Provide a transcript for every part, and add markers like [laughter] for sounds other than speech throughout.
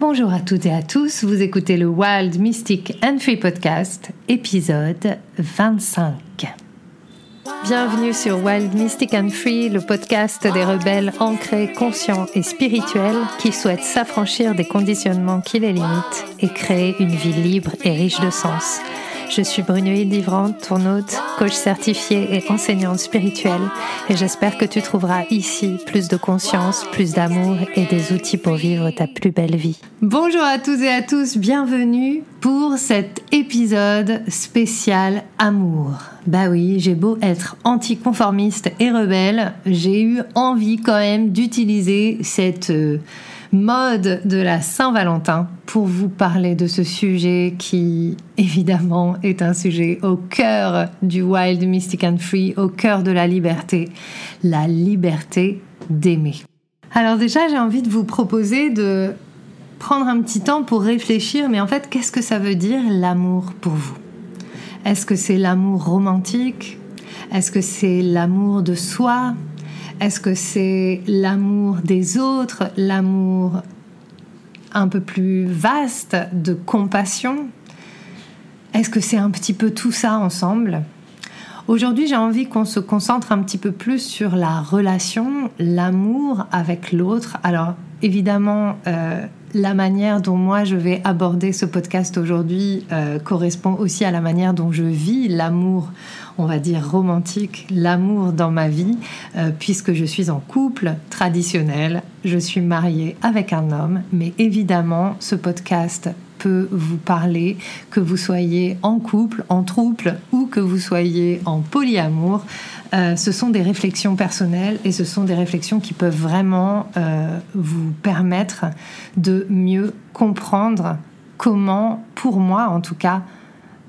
Bonjour à toutes et à tous, vous écoutez le Wild Mystic and Free Podcast, épisode 25. Bienvenue sur Wild Mystic and Free, le podcast des rebelles ancrés, conscients et spirituels qui souhaitent s'affranchir des conditionnements qui les limitent et créer une vie libre et riche de sens. Je suis Brunoïde Livrante, ton hôte, coach certifié et enseignante spirituelle, et j'espère que tu trouveras ici plus de conscience, plus d'amour et des outils pour vivre ta plus belle vie. Bonjour à tous et à tous, bienvenue pour cet épisode spécial amour. Bah oui, j'ai beau être anticonformiste et rebelle, j'ai eu envie quand même d'utiliser cette... Euh, mode de la Saint-Valentin pour vous parler de ce sujet qui évidemment est un sujet au cœur du wild, mystic and free, au cœur de la liberté, la liberté d'aimer. Alors déjà j'ai envie de vous proposer de prendre un petit temps pour réfléchir, mais en fait qu'est-ce que ça veut dire l'amour pour vous? Est-ce que c'est l'amour romantique? Est-ce que c'est l'amour de soi? Est-ce que c'est l'amour des autres, l'amour un peu plus vaste de compassion? Est-ce que c'est un petit peu tout ça ensemble? Aujourd'hui, j'ai envie qu'on se concentre un petit peu plus sur la relation, l'amour avec l'autre. Alors, évidemment, euh, la manière dont moi je vais aborder ce podcast aujourd'hui euh, correspond aussi à la manière dont je vis l'amour on va dire, romantique, l'amour dans ma vie, euh, puisque je suis en couple traditionnel, je suis mariée avec un homme, mais évidemment, ce podcast peut vous parler, que vous soyez en couple, en trouble ou que vous soyez en polyamour. Euh, ce sont des réflexions personnelles et ce sont des réflexions qui peuvent vraiment euh, vous permettre de mieux comprendre comment, pour moi en tout cas,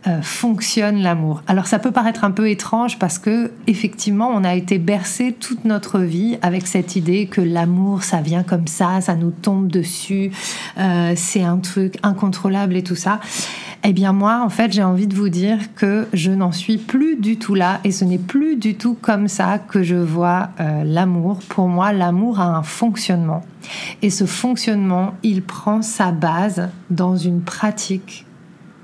euh, fonctionne l'amour. Alors ça peut paraître un peu étrange parce que effectivement on a été bercé toute notre vie avec cette idée que l'amour ça vient comme ça, ça nous tombe dessus, c'est un truc incontrôlable et tout ça. Eh bien moi en fait j'ai envie de vous dire que je n'en suis plus du tout là et ce n'est plus du tout comme ça que je vois euh, l'amour. Pour moi l'amour a un fonctionnement et ce fonctionnement il prend sa base dans une pratique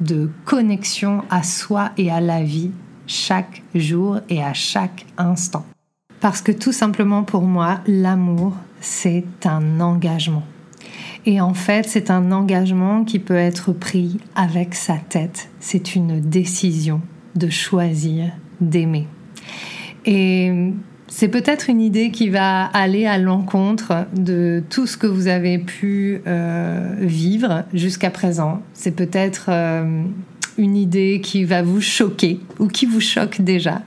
de connexion à soi et à la vie chaque jour et à chaque instant. Parce que tout simplement pour moi, l'amour, c'est un engagement. Et en fait, c'est un engagement qui peut être pris avec sa tête. C'est une décision de choisir d'aimer. Et c'est peut-être une idée qui va aller à l'encontre de tout ce que vous avez pu euh, vivre jusqu'à présent. C'est peut-être euh, une idée qui va vous choquer ou qui vous choque déjà.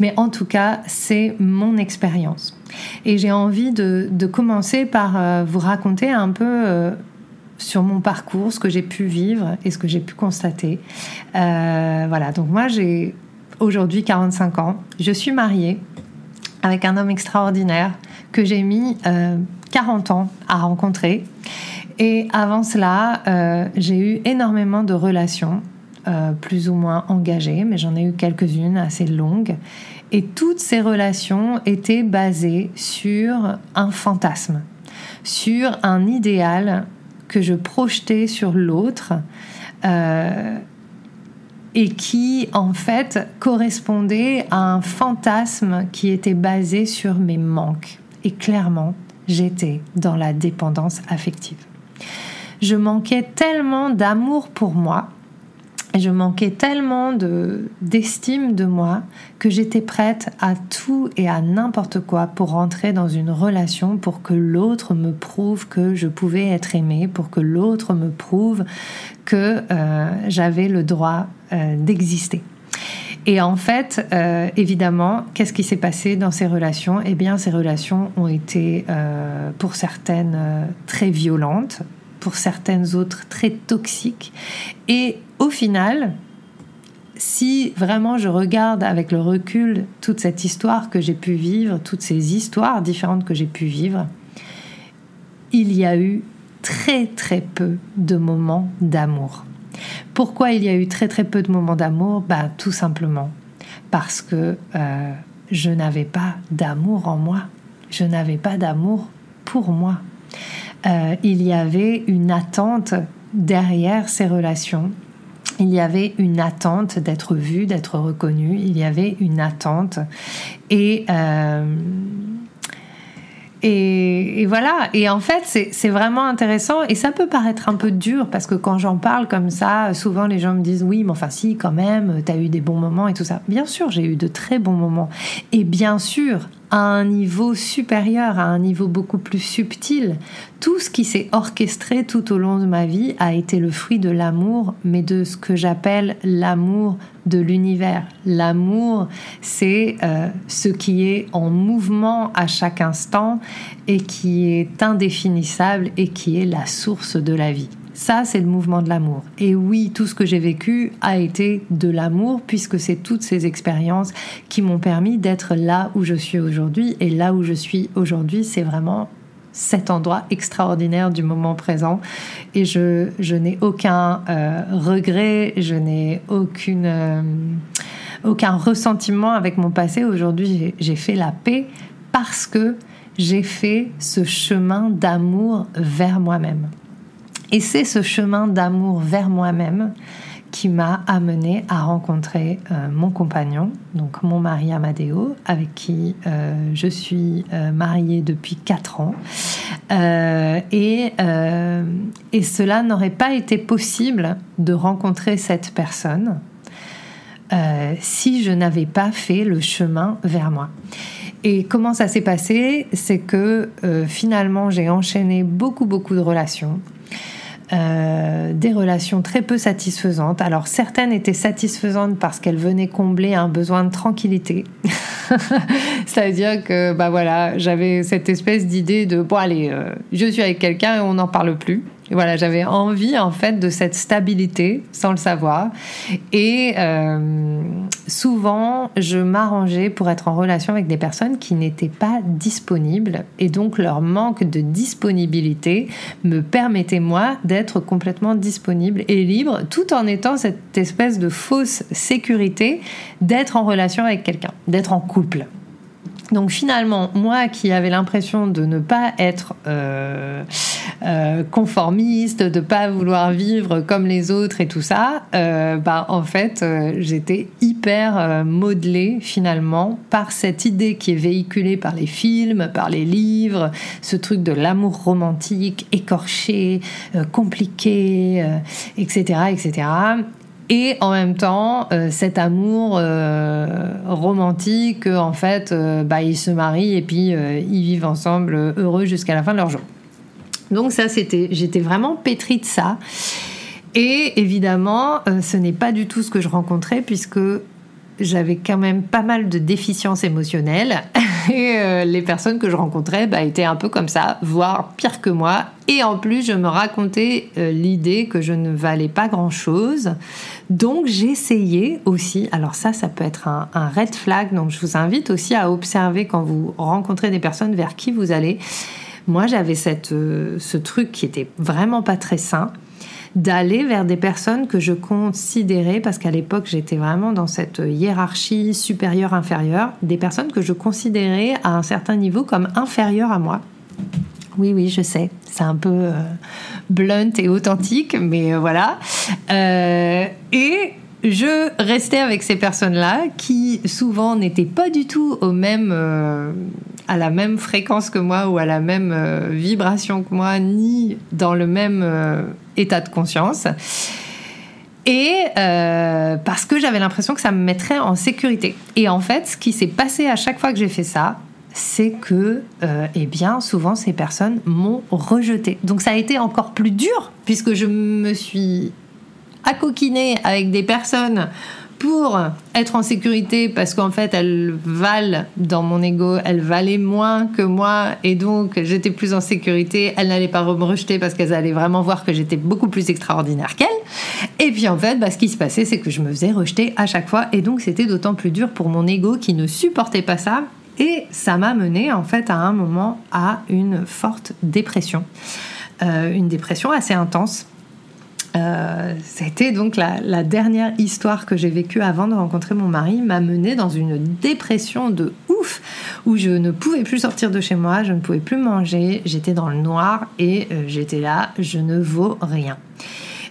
Mais en tout cas, c'est mon expérience. Et j'ai envie de, commencer par euh, vous raconter un peu sur mon parcours, ce que j'ai pu vivre et ce que j'ai pu constater. voilà, donc moi j'ai aujourd'hui 45 ans, je suis mariée avec un homme extraordinaire que j'ai mis 40 euh, ans à rencontrer. Et avant cela, euh, j'ai eu énormément de relations, euh, plus ou moins engagées, mais j'en ai eu quelques-unes assez longues. Et toutes ces relations étaient basées sur un fantasme, sur un idéal que je projetais sur l'autre et qui en fait correspondait à un fantasme qui était basé sur mes manques. Et clairement, j'étais dans la dépendance affective. Je manquais tellement d'amour pour moi je manquais tellement de d'estime de moi que j'étais prête à tout et à n'importe quoi pour rentrer dans une relation pour que l'autre me prouve que je pouvais être aimée, pour que l'autre me prouve que euh, j'avais le droit euh, d'exister. Et en fait, euh, évidemment, qu'est-ce qui s'est passé dans ces relations? Eh bien, ces relations ont été, pour certaines, très violentes, pour certaines autres très toxiques. Et au final, si vraiment je regarde avec le recul toute cette histoire que j'ai pu vivre, toutes ces histoires différentes que j'ai pu vivre, il y a eu très très peu de moments d'amour. Pourquoi il y a eu très très peu de moments d'amour? Bah, Tout simplement parce que euh, je n'avais pas d'amour en moi. Je n'avais pas d'amour pour moi. Euh, il y avait une attente derrière ces relations. Il y avait une attente d'être vu, d'être reconnu. Il y avait une attente. Et, euh, et, voilà, et en fait, c'est vraiment intéressant et ça peut paraître un peu dur parce que quand j'en parle comme ça, souvent les gens me disent oui, mais enfin si, quand même, tu as eu des bons moments et tout ça. Bien sûr, j'ai eu de très bons moments. Et bien sûr, à un niveau supérieur, à un niveau beaucoup plus subtil. Tout ce qui s'est orchestré tout au long de ma vie a été le fruit de l'amour, mais de ce que j'appelle l'amour de l'univers. L'amour, c'est euh, ce qui est en mouvement à chaque instant et qui est indéfinissable et qui est la source de la vie. Ça, c'est le mouvement de l'amour. Et oui, tout ce que j'ai vécu a été de l'amour, puisque c'est toutes ces expériences qui m'ont permis d'être là où je suis aujourd'hui. Et là où je suis aujourd'hui, c'est vraiment cet endroit extraordinaire du moment présent. Et je, n'ai aucun euh, regret, je n'ai aucune... Euh, aucun ressentiment avec mon passé. Aujourd'hui, j'ai fait la paix parce que j'ai fait ce chemin d'amour vers moi-même. Et c'est ce chemin d'amour vers moi-même qui m'a amené à rencontrer euh, mon compagnon, donc mon mari Amadeo, avec qui euh, je suis euh, mariée depuis 4 ans. Et, et, cela n'aurait pas été possible de rencontrer cette personne si je n'avais pas fait le chemin vers moi. Et comment ça s'est passé? C'est que finalement j'ai enchaîné beaucoup beaucoup de relations euh, des relations très peu satisfaisantes. Alors certaines étaient satisfaisantes parce qu'elles venaient combler un besoin de tranquillité. [laughs] C'est-à-dire que bah voilà, j'avais cette espèce d'idée de bon allez, euh, je suis avec quelqu'un et on n'en parle plus j'avais envie en fait de cette stabilité sans le savoir. Et euh, souvent, je m'arrangeais pour être en relation avec des personnes qui n'étaient pas disponibles. Et donc, leur manque de disponibilité me permettait, moi, d'être complètement disponible et libre, tout en étant cette espèce de fausse sécurité d'être en relation avec quelqu'un, d'être en couple. Donc finalement, moi qui avais l'impression de ne pas être euh, euh, conformiste, de ne pas vouloir vivre comme les autres et tout ça, euh, bah, en fait, j'étais hyper modelée finalement par cette idée qui est véhiculée par les films, par les livres, ce truc de l'amour romantique, écorché, compliqué, etc., etc et en même temps euh, cet amour euh, romantique en fait euh, bah, ils se marient et puis ils vivent ensemble heureux jusqu'à la fin de leur jour. Donc ça c'était j'étais vraiment pétrie de ça. Et évidemment ce n'est pas du tout ce que je rencontrais puisque j'avais quand même pas mal de déficiences émotionnelles [laughs] et euh, les personnes que je rencontrais bah, étaient un peu comme ça, voire pire que moi. Et en plus, je me racontais euh, l'idée que je ne valais pas grand-chose. Donc j'essayais aussi, alors ça, ça peut être un, red flag, donc je vous invite aussi à observer quand vous rencontrez des personnes vers qui vous allez. Moi, j'avais euh, ce truc qui était vraiment pas très sain d'aller vers des personnes que je considérais, parce qu'à l'époque j'étais vraiment dans cette hiérarchie supérieure-inférieure, des personnes que je considérais à un certain niveau comme inférieures à moi. Oui, oui, je sais, c'est un peu euh, blunt et authentique, mais euh, voilà. Euh, et je restais avec ces personnes-là qui souvent n'étaient pas du tout au même, à la même fréquence que moi ou à la même vibration que moi, ni dans le même état de conscience. Et parce que j'avais l'impression que ça me mettrait en sécurité. Et en fait, ce qui s'est passé à chaque fois que j'ai fait ça, c'est que, eh bien, souvent ces personnes m'ont rejeté. Donc ça a été encore plus dur puisque je me suis à coquiner avec des personnes pour être en sécurité parce qu'en fait elles valent dans mon ego, elles valaient moins que moi et donc j'étais plus en sécurité, elles n'allaient pas me rejeter parce qu'elles allaient vraiment voir que j'étais beaucoup plus extraordinaire qu'elles. Et puis en fait, bah, ce qui se passait, c'est que je me faisais rejeter à chaque fois et donc c'était d'autant plus dur pour mon ego qui ne supportait pas ça. Et ça m'a mené en fait à un moment à une forte dépression, euh, une dépression assez intense euh, c'était donc la, dernière histoire que j'ai vécue avant de rencontrer mon mari, m'a menée dans une dépression de ouf, où je ne pouvais plus sortir de chez moi, je ne pouvais plus manger, j'étais dans le noir et euh, j'étais là, je ne vaux rien.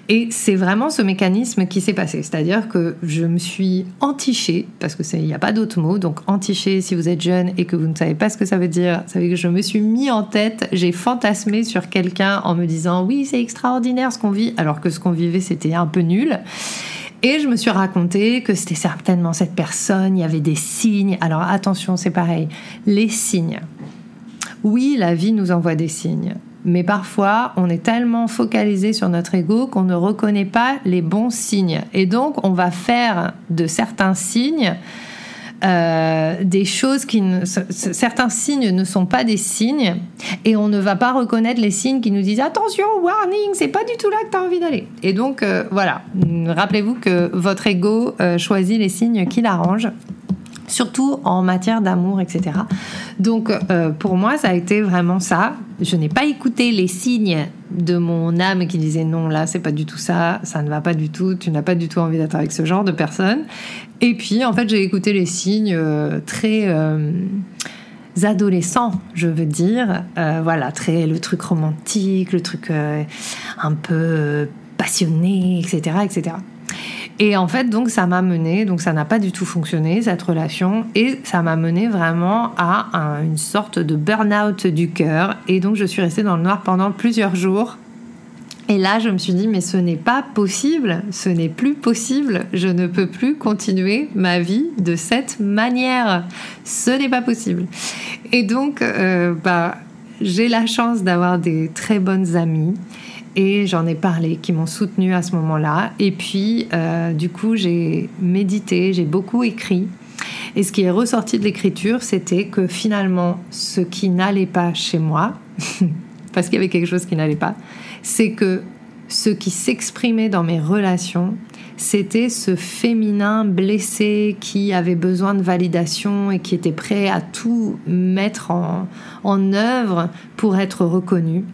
Et c'est vraiment ce mécanisme qui s'est passé. C'est-à-dire que je me suis entichée, parce qu'il n'y a pas d'autre mot. Donc, entichée, si vous êtes jeune et que vous ne savez pas ce que ça veut dire, ça veut dire que je me suis mis en tête, j'ai fantasmé sur quelqu'un en me disant oui, c'est extraordinaire ce qu'on vit, alors que ce qu'on vivait, c'était un peu nul. Et je me suis raconté que c'était certainement cette personne, il y avait des signes. Alors attention, c'est pareil, les signes. Oui, la vie nous envoie des signes. Mais parfois, on est tellement focalisé sur notre ego qu'on ne reconnaît pas les bons signes. Et donc, on va faire de certains signes euh, des choses qui ne, certains signes ne sont pas des signes et on ne va pas reconnaître les signes qui nous disent attention warning c'est pas du tout là que tu as envie d'aller et donc euh, voilà rappelez-vous que votre ego euh, choisit les signes qui l'arrangent surtout en matière d'amour, etc. Donc pour moi, ça a été vraiment ça. Je n'ai pas écouté les signes de mon âme qui disait non, là, c'est pas du tout ça, ça ne va pas du tout, tu n'as pas du tout envie d'être avec ce genre de personne. Et puis, en fait, j'ai écouté les signes euh, très euh, adolescents, je veux dire. voilà, très le truc romantique, le truc un peu passionné, etc., etc. Et en fait, donc, ça m'a mené, donc ça n'a pas du tout fonctionné, cette relation, et ça m'a mené vraiment à une sorte de burn-out du cœur. Et donc, je suis restée dans le noir pendant plusieurs jours. Et là, je me suis dit, mais ce n'est pas possible, ce n'est plus possible, je ne peux plus continuer ma vie de cette manière. Ce n'est pas possible. Et donc, euh, bah, j'ai la chance d'avoir des très bonnes amies et j'en ai parlé, qui m'ont soutenu à ce moment-là. Et puis, euh, du coup, j'ai médité, j'ai beaucoup écrit. Et ce qui est ressorti de l'écriture, c'était que finalement, ce qui n'allait pas chez moi, [laughs] parce qu'il y avait quelque chose qui n'allait pas, c'est que ce qui s'exprimait dans mes relations, c'était ce féminin blessé qui avait besoin de validation et qui était prêt à tout mettre en, œuvre pour être reconnu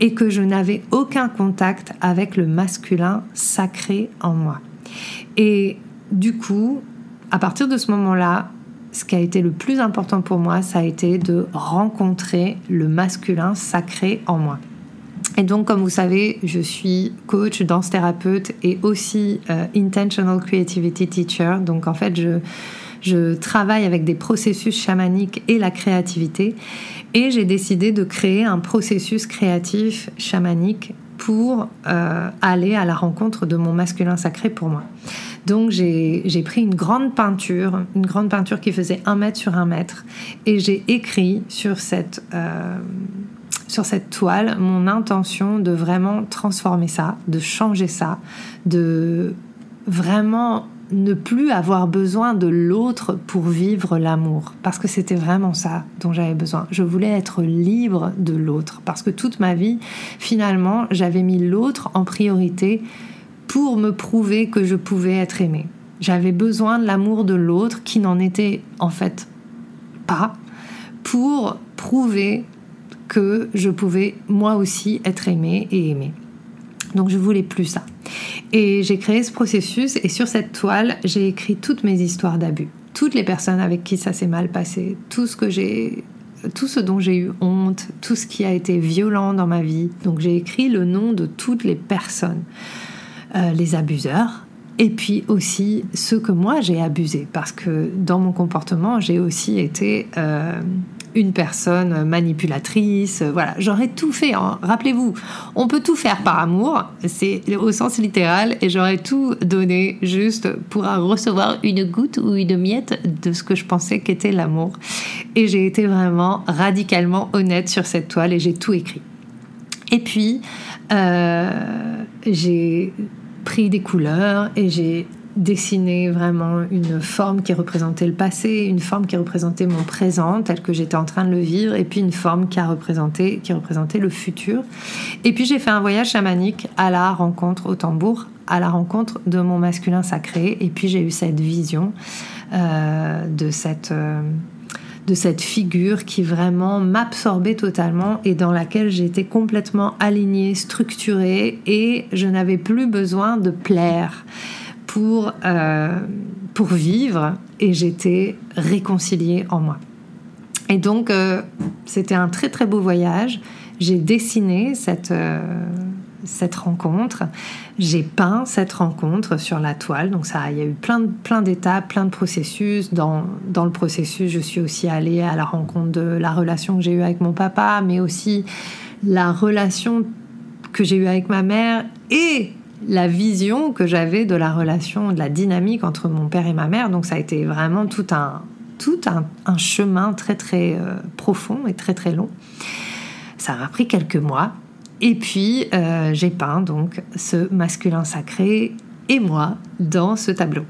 et que je n'avais aucun contact avec le masculin sacré en moi. Et du coup, à partir de ce moment-là, ce qui a été le plus important pour moi, ça a été de rencontrer le masculin sacré en moi. Et donc, comme vous savez, je suis coach, danse thérapeute et aussi euh, intentional creativity teacher. Donc, en fait, je, travaille avec des processus chamaniques et la créativité. Et j'ai décidé de créer un processus créatif chamanique pour euh, aller à la rencontre de mon masculin sacré pour moi. Donc j'ai pris une grande peinture, une grande peinture qui faisait un mètre sur un mètre, et j'ai écrit sur cette, euh, sur cette toile mon intention de vraiment transformer ça, de changer ça, de vraiment ne plus avoir besoin de l'autre pour vivre l'amour. Parce que c'était vraiment ça dont j'avais besoin. Je voulais être libre de l'autre. Parce que toute ma vie, finalement, j'avais mis l'autre en priorité pour me prouver que je pouvais être aimée. J'avais besoin de l'amour de l'autre qui n'en était en fait pas pour prouver que je pouvais moi aussi être aimée et aimée. Donc je voulais plus ça. Et j'ai créé ce processus et sur cette toile, j'ai écrit toutes mes histoires d'abus, toutes les personnes avec qui ça s'est mal passé, tout ce que j'ai tout ce dont j'ai eu honte, tout ce qui a été violent dans ma vie. Donc j'ai écrit le nom de toutes les personnes, euh, les abuseurs, et puis aussi ceux que moi j'ai abusés, parce que dans mon comportement, j'ai aussi été euh, une personne manipulatrice. Voilà, j'aurais tout fait. Hein. Rappelez-vous, on peut tout faire par amour, c'est au sens littéral, et j'aurais tout donné juste pour recevoir une goutte ou une miette de ce que je pensais qu'était l'amour. Et j'ai été vraiment radicalement honnête sur cette toile et j'ai tout écrit. Et puis, euh, j'ai pris des couleurs et j'ai dessiner vraiment une forme qui représentait le passé, une forme qui représentait mon présent tel que j'étais en train de le vivre, et puis une forme qui a représenté, qui représentait le futur. Et puis j'ai fait un voyage chamanique à la rencontre au tambour, à la rencontre de mon masculin sacré, et puis j'ai eu cette vision euh, de cette euh, de cette figure qui vraiment m'absorbait totalement et dans laquelle j'étais complètement alignée, structurée et je n'avais plus besoin de plaire pour, euh, pour vivre et j'étais réconciliée en moi. Et donc, euh, c'était un très très beau voyage. J'ai dessiné cette, euh, cette rencontre. J'ai peint cette rencontre sur la toile. Donc ça, il y a eu plein, plein d'étapes, plein de processus. Dans, dans le processus, je suis aussi allée à la rencontre de la relation que j'ai eue avec mon papa, mais aussi la relation que j'ai eue avec ma mère et la vision que j'avais de la relation, de la dynamique entre mon père et ma mère. Donc ça a été vraiment tout un, tout un, chemin très très euh, profond et très très long. Ça m'a pris quelques mois. Et puis, euh, j'ai peint donc ce masculin sacré et moi dans ce tableau.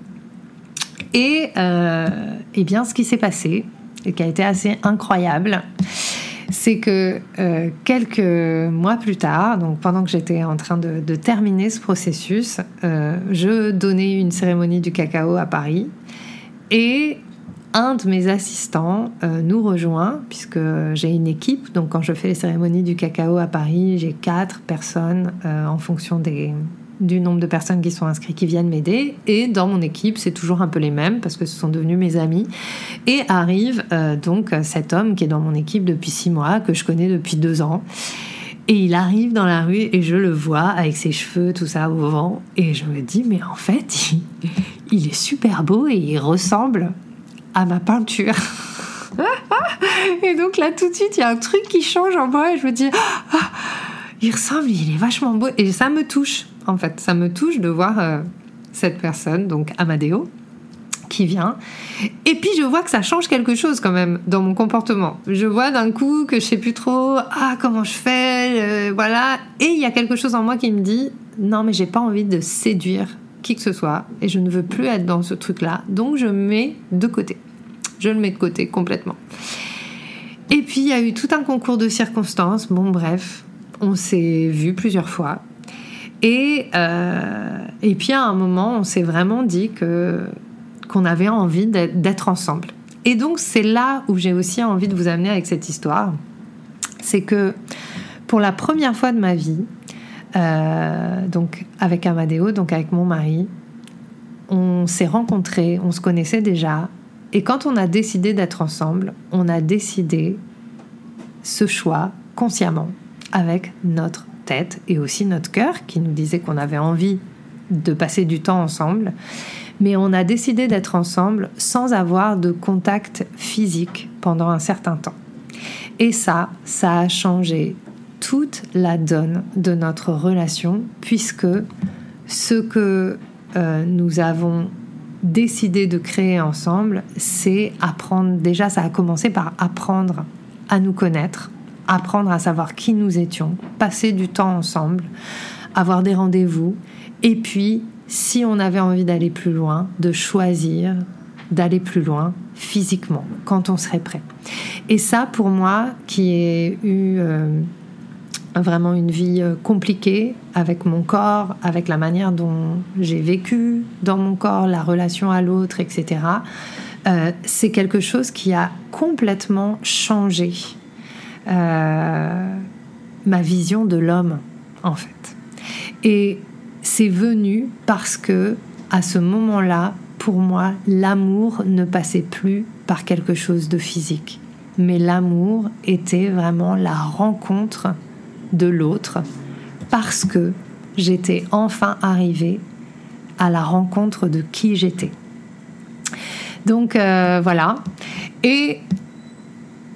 Et, euh, eh bien, ce qui s'est passé, et qui a été assez incroyable, c'est que euh, quelques mois plus tard, donc pendant que j'étais en train de, terminer ce processus, je donnais une cérémonie du cacao à Paris. Et un de mes assistants euh, nous rejoint, puisque j'ai une équipe. Donc, quand je fais les cérémonies du cacao à Paris, j'ai quatre personnes euh, en fonction des, du nombre de personnes qui sont inscrites qui viennent m'aider. Et dans mon équipe, c'est toujours un peu les mêmes, parce que ce sont devenus mes amis. Et arrive euh, donc cet homme qui est dans mon équipe depuis six mois, que je connais depuis deux ans. Et il arrive dans la rue et je le vois avec ses cheveux, tout ça au vent. Et je me dis, mais en fait, il est super beau et il ressemble à ma peinture. [laughs] et donc là, tout de suite, il y a un truc qui change en moi et je me dis, ah, il ressemble, il est vachement beau. Et ça me touche, en fait. Ça me touche de voir euh, cette personne, donc Amadeo, qui vient. Et puis je vois que ça change quelque chose quand même dans mon comportement. Je vois d'un coup que je sais plus trop, ah, comment je fais, euh, voilà. Et il y a quelque chose en moi qui me dit, non, mais j'ai pas envie de séduire qui que ce soit et je ne veux plus être dans ce truc-là. Donc je mets de côté. Je le mets de côté complètement. Et puis il y a eu tout un concours de circonstances. Bon bref, on s'est vu plusieurs fois. Et, euh, et puis à un moment, on s'est vraiment dit que qu'on avait envie d'être ensemble. Et donc c'est là où j'ai aussi envie de vous amener avec cette histoire. C'est que pour la première fois de ma vie, euh, donc avec Amadeo, donc avec mon mari. On s'est rencontrés, on se connaissait déjà. Et quand on a décidé d'être ensemble, on a décidé ce choix consciemment avec notre tête et aussi notre cœur qui nous disait qu'on avait envie de passer du temps ensemble. Mais on a décidé d'être ensemble sans avoir de contact physique pendant un certain temps. Et ça, ça a changé toute la donne de notre relation, puisque ce que euh, nous avons décidé de créer ensemble, c'est apprendre, déjà ça a commencé par apprendre à nous connaître, apprendre à savoir qui nous étions, passer du temps ensemble, avoir des rendez-vous, et puis si on avait envie d'aller plus loin, de choisir d'aller plus loin physiquement quand on serait prêt. Et ça, pour moi, qui ai eu euh, vraiment une vie euh, compliquée avec mon corps, avec la manière dont j'ai vécu dans mon corps, la relation à l'autre, etc. Euh, c'est quelque chose qui a complètement changé euh, ma vision de l'homme, en fait. Et c'est venu parce que, à ce moment-là, pour moi, l'amour ne passait plus par quelque chose de physique, mais l'amour était vraiment la rencontre de l'autre parce que j'étais enfin arrivée à la rencontre de qui j'étais. Donc euh, voilà. Et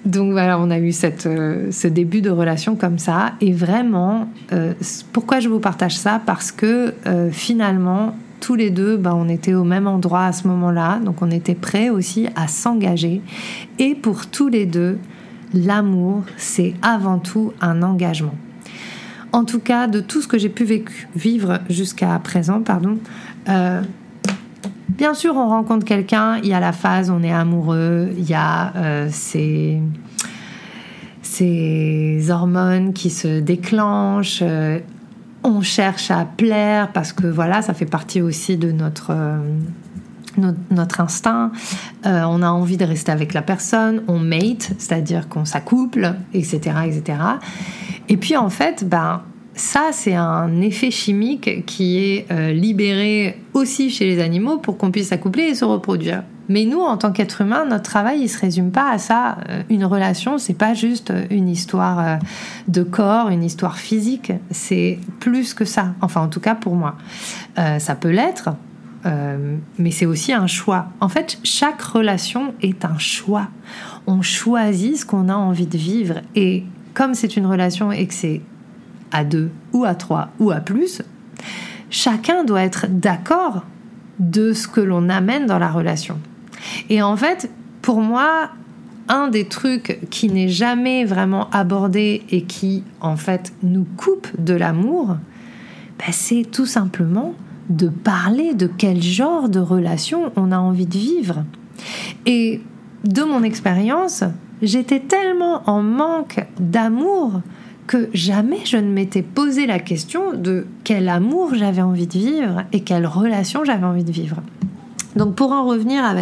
donc voilà, on a eu euh, ce début de relation comme ça. Et vraiment, euh, pourquoi je vous partage ça? Parce que finalement, tous les deux, bah, on était au même endroit à ce moment-là. Donc on était prêts aussi à s'engager. Et pour tous les deux, l'amour, c'est avant tout un engagement en tout cas de tout ce que j'ai pu vivre jusqu'à présent, pardon. Euh, bien sûr, on rencontre quelqu'un, il y a la phase, on est amoureux, il y a euh, ces, hormones qui se déclenchent. Euh, on cherche à plaire parce que voilà, ça fait partie aussi de notre notre instinct, euh, on a envie de rester avec la personne, on mate, c'est-à-dire qu'on s'accouple, etc., etc. Et puis en fait, ben, ça, c'est un effet chimique qui est euh, libéré aussi chez les animaux pour qu'on puisse s'accoupler et se reproduire. Mais nous, en tant qu'êtres humains, notre travail, il se résume pas à ça. Euh, une relation, c'est pas juste une histoire de corps, une histoire physique. C'est plus que ça. Enfin, en tout cas pour moi, ça peut l'être. Euh, mais c'est aussi un choix. En fait, chaque relation est un choix. On choisit ce qu'on a envie de vivre. Et comme c'est une relation et que c'est à deux ou à trois ou à plus, chacun doit être d'accord de ce que l'on amène dans la relation. Et en fait, pour moi, un des trucs qui n'est jamais vraiment abordé et qui, en fait, nous coupe de l'amour, ben, c'est tout simplement de parler de quel genre de relation on a envie de vivre. Et de mon expérience, j'étais tellement en manque d'amour que jamais je ne m'étais posé la question de quel amour j'avais envie de vivre et quelle relation j'avais envie de vivre. Donc pour en revenir à,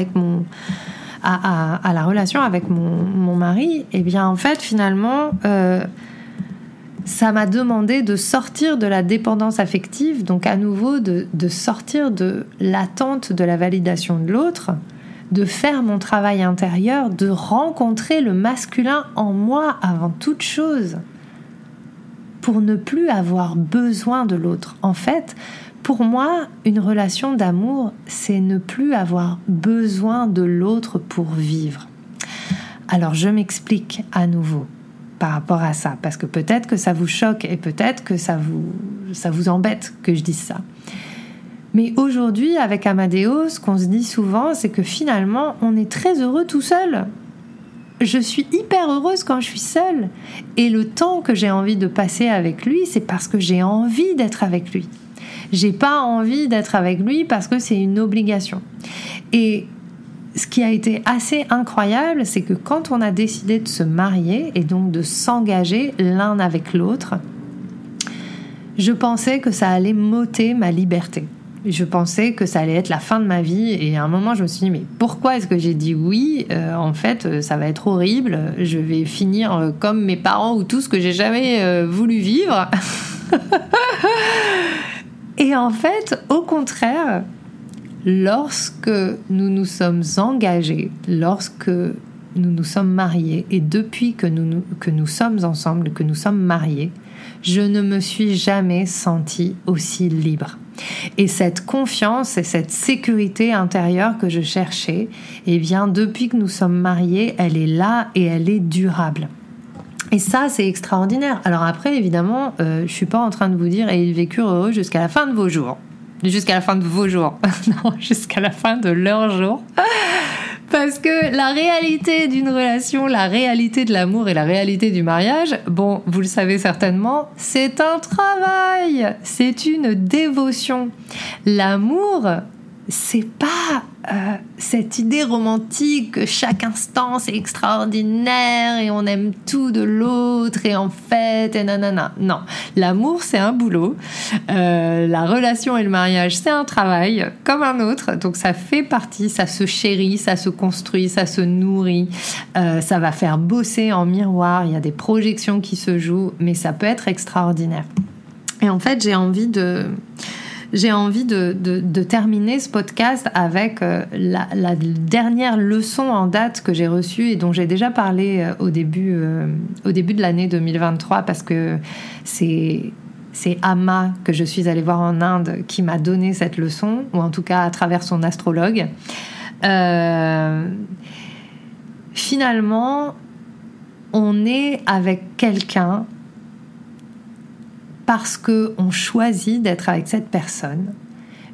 la relation avec mon, mari, eh bien en fait finalement, euh, ça m'a demandé de sortir de la dépendance affective, donc à nouveau de, sortir de l'attente de la validation de l'autre, de faire mon travail intérieur, de rencontrer le masculin en moi avant toute chose, pour ne plus avoir besoin de l'autre. En fait, pour moi, une relation d'amour, c'est ne plus avoir besoin de l'autre pour vivre. Alors je m'explique à nouveau par rapport à ça, parce que peut-être que ça vous choque et peut-être que ça vous, ça vous embête que je dise ça. Mais aujourd'hui, avec Amadeus, ce qu'on se dit souvent, c'est que finalement, on est très heureux tout seul. Je suis hyper heureuse quand je suis seule. Et le temps que j'ai envie de passer avec lui, c'est parce que j'ai envie d'être avec lui. J'ai pas envie d'être avec lui parce que c'est une obligation. Et ce qui a été assez incroyable, c'est que quand on a décidé de se marier et donc de s'engager l'un avec l'autre, je pensais que ça allait m'ôter ma liberté. Je pensais que ça allait être la fin de ma vie et à un moment je me suis dit mais pourquoi est-ce que j'ai dit oui? Euh, En fait euh, ça va être horrible, je vais finir euh, comme mes parents ou tout ce que j'ai jamais voulu vivre. [laughs] et en fait au contraire, lorsque nous nous sommes engagés, lorsque nous nous sommes mariés, et depuis que nous, que nous sommes ensemble, que nous sommes mariés, je ne me suis jamais sentie aussi libre. Et cette confiance et cette sécurité intérieure que je cherchais, eh bien, depuis que nous sommes mariés, elle est là et elle est durable. Et ça, c'est extraordinaire. Alors après, évidemment, je euh, je suis pas en train de vous dire et ils vécurent heureux jusqu'à la fin de vos jours jusqu'à la fin de vos jours. [laughs] non, jusqu'à la fin de leur jour. Parce que la réalité d'une relation, la réalité de l'amour et la réalité du mariage, bon, vous le savez certainement, c'est un travail, c'est une dévotion. L'amour, c'est pas euh, cette idée romantique que chaque instant c'est extraordinaire et on aime tout de l'autre et en fait et nanana. Non, l'amour c'est un boulot, euh, la relation et le mariage c'est un travail comme un autre, donc ça fait partie, ça se chérit, ça se construit, ça se nourrit, euh, ça va faire bosser en miroir, il y a des projections qui se jouent, mais ça peut être extraordinaire. Et en fait j'ai envie de j'ai envie de, terminer ce podcast avec euh, la, dernière leçon en date que j'ai reçue et dont j'ai déjà parlé euh, au début, euh, au début de l'année 2023 parce que c'est c'est Amma que je suis allée voir en Inde qui m'a donné cette leçon, ou en tout cas à travers son astrologue. finalement, on est avec quelqu'un parce qu'on choisit d'être avec cette personne.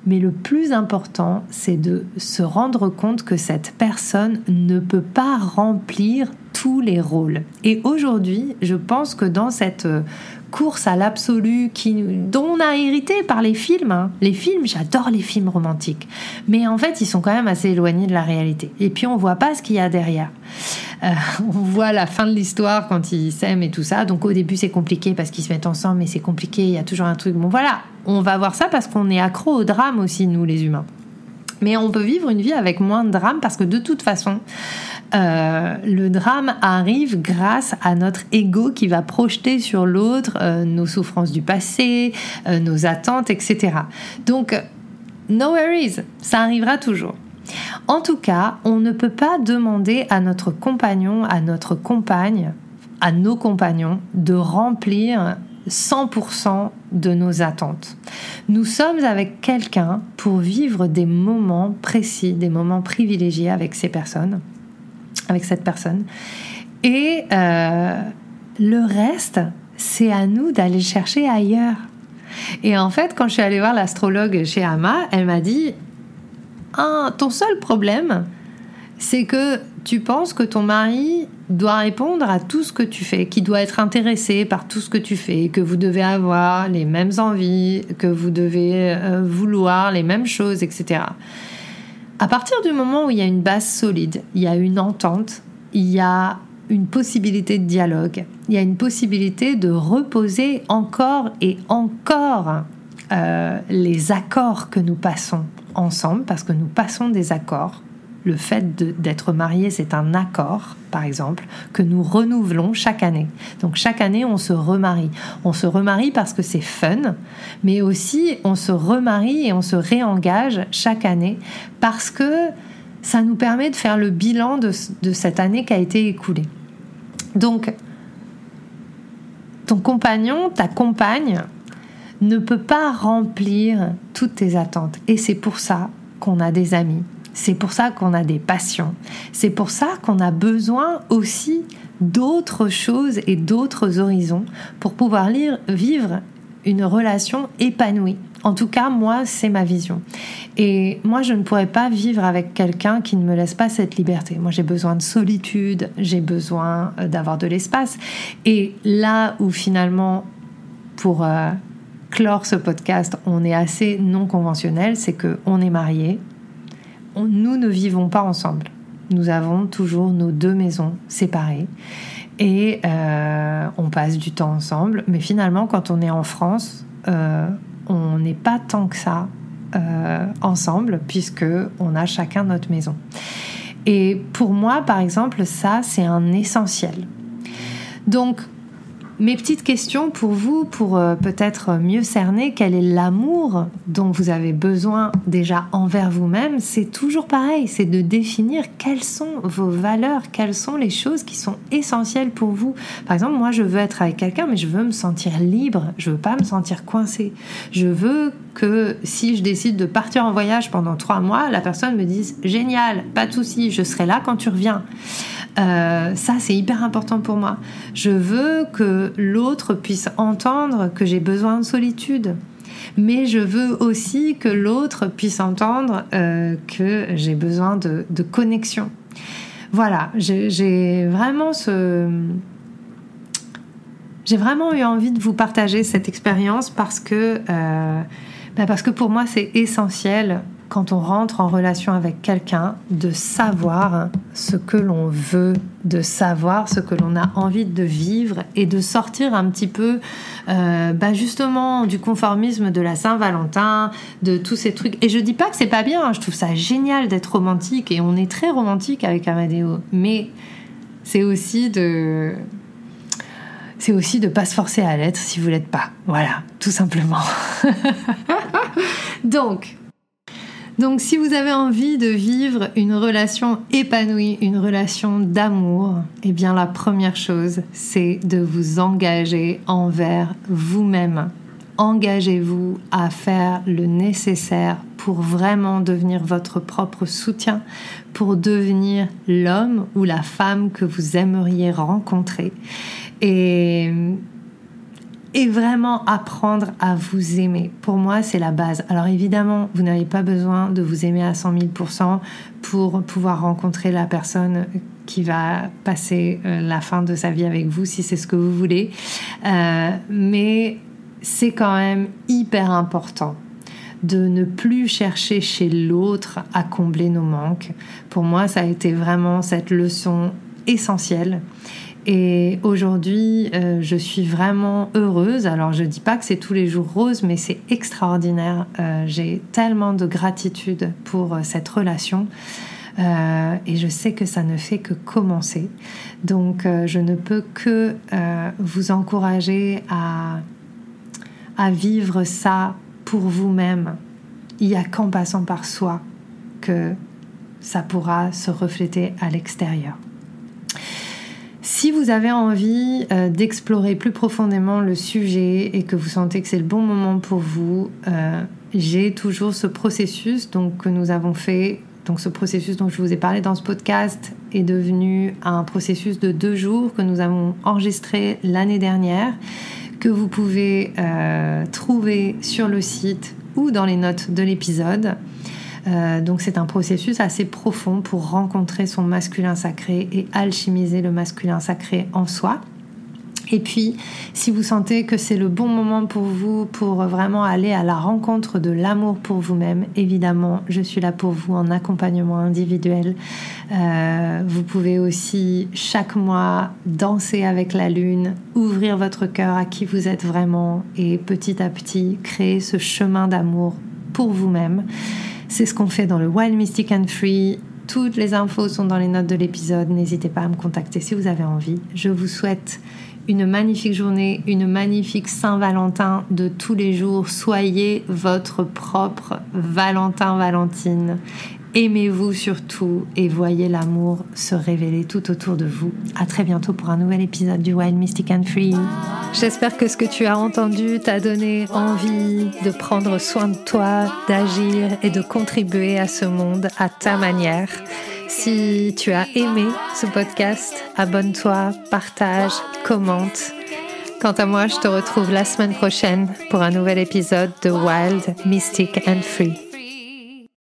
Mais le plus important, c'est de se rendre compte que cette personne ne peut pas remplir tous les rôles. Et aujourd'hui, je pense que dans cette course à l'absolu qui, dont on a hérité par les films. Hein. Les films, j'adore les films romantiques. Mais en fait, ils sont quand même assez éloignés de la réalité. Et puis, on voit pas ce qu'il y a derrière. Euh, on voit la fin de l'histoire quand ils s'aiment et tout ça. Donc, au début, c'est compliqué parce qu'ils se mettent ensemble, mais c'est compliqué. Il y a toujours un truc. Bon, voilà, on va voir ça parce qu'on est accro au drame aussi, nous, les humains. Mais on peut vivre une vie avec moins de drame parce que de toute façon, euh, le drame arrive grâce à notre ego qui va projeter sur l'autre euh, nos souffrances du passé, euh, nos attentes, etc. Donc, no worries, ça arrivera toujours. En tout cas, on ne peut pas demander à notre compagnon, à notre compagne, à nos compagnons de remplir 100% de nos attentes. Nous sommes avec quelqu'un pour vivre des moments précis, des moments privilégiés avec ces personnes, avec cette personne. Et euh, le reste, c'est à nous d'aller chercher ailleurs. Et en fait, quand je suis allée voir l'astrologue chez Ama, elle m'a dit ah, ton seul problème, c'est que tu penses que ton mari doit répondre à tout ce que tu fais, qu'il doit être intéressé par tout ce que tu fais, que vous devez avoir les mêmes envies, que vous devez euh, vouloir les mêmes choses, etc. À partir du moment où il y a une base solide, il y a une entente, il y a une possibilité de dialogue, il y a une possibilité de reposer encore et encore euh, les accords que nous passons ensemble, parce que nous passons des accords le fait d'être marié, c'est un accord, par exemple, que nous renouvelons chaque année. Donc chaque année, on se remarie. On se remarie parce que c'est fun, mais aussi on se remarie et on se réengage chaque année parce que ça nous permet de faire le bilan de, de cette année qui a été écoulée. Donc, ton compagnon, ta compagne, ne peut pas remplir toutes tes attentes. Et c'est pour ça qu'on a des amis, c'est pour ça qu'on a des passions. C'est pour ça qu'on a besoin aussi d'autres choses et d'autres horizons pour pouvoir vivre une relation épanouie. En tout cas, moi, c'est ma vision. Et moi, je ne pourrais pas vivre avec quelqu'un qui ne me laisse pas cette liberté. Moi, j'ai besoin de solitude, j'ai besoin euh, d'avoir de l'espace. Et là où finalement, pour euh, clore ce podcast, on est assez non conventionnel, c'est que on est marié, nous ne vivons pas ensemble. Nous avons toujours nos deux maisons séparées et euh, on passe du temps ensemble. Mais finalement, quand on est en France, euh, on n'est pas tant que ça euh, ensemble puisque on a chacun notre maison. Et pour moi, par exemple, ça c'est un essentiel. Donc mes petites questions pour vous, pour euh, peut-être mieux cerner quel est l'amour dont vous avez besoin déjà envers vous-même, c'est toujours pareil, c'est de définir quelles sont vos valeurs, quelles sont les choses qui sont essentielles pour vous. Par exemple, moi je veux être avec quelqu'un, mais je veux me sentir libre, je veux pas me sentir coincée. Je veux que si je décide de partir en voyage pendant trois mois, la personne me dise génial, pas de souci, je serai là quand tu reviens. Euh, ça, c'est hyper important pour moi. Je veux que l'autre puisse entendre que j'ai besoin de solitude. Mais je veux aussi que l'autre puisse entendre euh, que j'ai besoin de, connexion. Voilà, j'ai vraiment eu envie de vous partager cette expérience parce que, euh, bah parce que pour moi c'est essentiel quand on rentre en relation avec quelqu'un, de savoir ce que l'on veut, de savoir ce que l'on a envie de vivre et de sortir un petit peu euh, bah justement du conformisme de la Saint-Valentin, de tous ces trucs. Et je dis pas que c'est pas bien, hein. je trouve ça génial d'être romantique et on est très romantique avec Amadeo, mais c'est aussi de c'est aussi de pas se forcer à l'être si vous l'êtes pas. Voilà, tout simplement. [laughs] Donc, donc si vous avez envie de vivre une relation épanouie, une relation d'amour, eh bien la première chose, c'est de vous engager envers vous-même. Engagez-vous à faire le nécessaire pour vraiment devenir votre propre soutien, pour devenir l'homme ou la femme que vous aimeriez rencontrer. Et et vraiment apprendre à vous aimer. Pour moi, c'est la base. Alors évidemment, vous n'avez pas besoin de vous aimer à 100 000 pour pouvoir rencontrer la personne qui va passer euh, la fin de sa vie avec vous, si c'est ce que vous voulez. Euh, mais c'est quand même hyper important de ne plus chercher chez l'autre à combler nos manques. Pour moi, ça a été vraiment cette leçon essentielle Et aujourd'hui, euh, je suis vraiment heureuse. Alors, je ne dis pas que c'est tous les jours rose, mais c'est extraordinaire. Euh, j'ai tellement de gratitude pour euh, cette relation. et je sais que ça ne fait que commencer. Donc, je ne peux que vous encourager à, à vivre ça pour vous-même. Il n'y a qu'en passant par soi que ça pourra se refléter à l'extérieur. Si vous avez envie euh, d'explorer plus profondément le sujet et que vous sentez que c'est le bon moment pour vous, euh, j'ai toujours ce processus donc, que nous avons fait. Donc ce processus dont je vous ai parlé dans ce podcast est devenu un processus de deux jours que nous avons enregistré l'année dernière, que vous pouvez euh, trouver sur le site ou dans les notes de l'épisode. Euh, donc c'est un processus assez profond pour rencontrer son masculin sacré et alchimiser le masculin sacré en soi. Et puis, si vous sentez que c'est le bon moment pour vous pour vraiment aller à la rencontre de l'amour pour vous-même, évidemment, je suis là pour vous en accompagnement individuel. Euh, vous pouvez aussi chaque mois danser avec la lune, ouvrir votre cœur à qui vous êtes vraiment et petit à petit créer ce chemin d'amour pour vous-même. C'est ce qu'on fait dans le Wild Mystic and Free. Toutes les infos sont dans les notes de l'épisode. N'hésitez pas à me contacter si vous avez envie. Je vous souhaite une magnifique journée, une magnifique Saint-Valentin de tous les jours. Soyez votre propre Valentin-Valentine Aimez-vous surtout et voyez l'amour se révéler tout autour de vous. À très bientôt pour un nouvel épisode du Wild Mystic and Free. J'espère que ce que tu as entendu t'a donné envie de prendre soin de toi, d'agir et de contribuer à ce monde à ta manière. Si tu as aimé ce podcast, abonne-toi, partage, commente. Quant à moi, je te retrouve la semaine prochaine pour un nouvel épisode de Wild, Mystic and Free.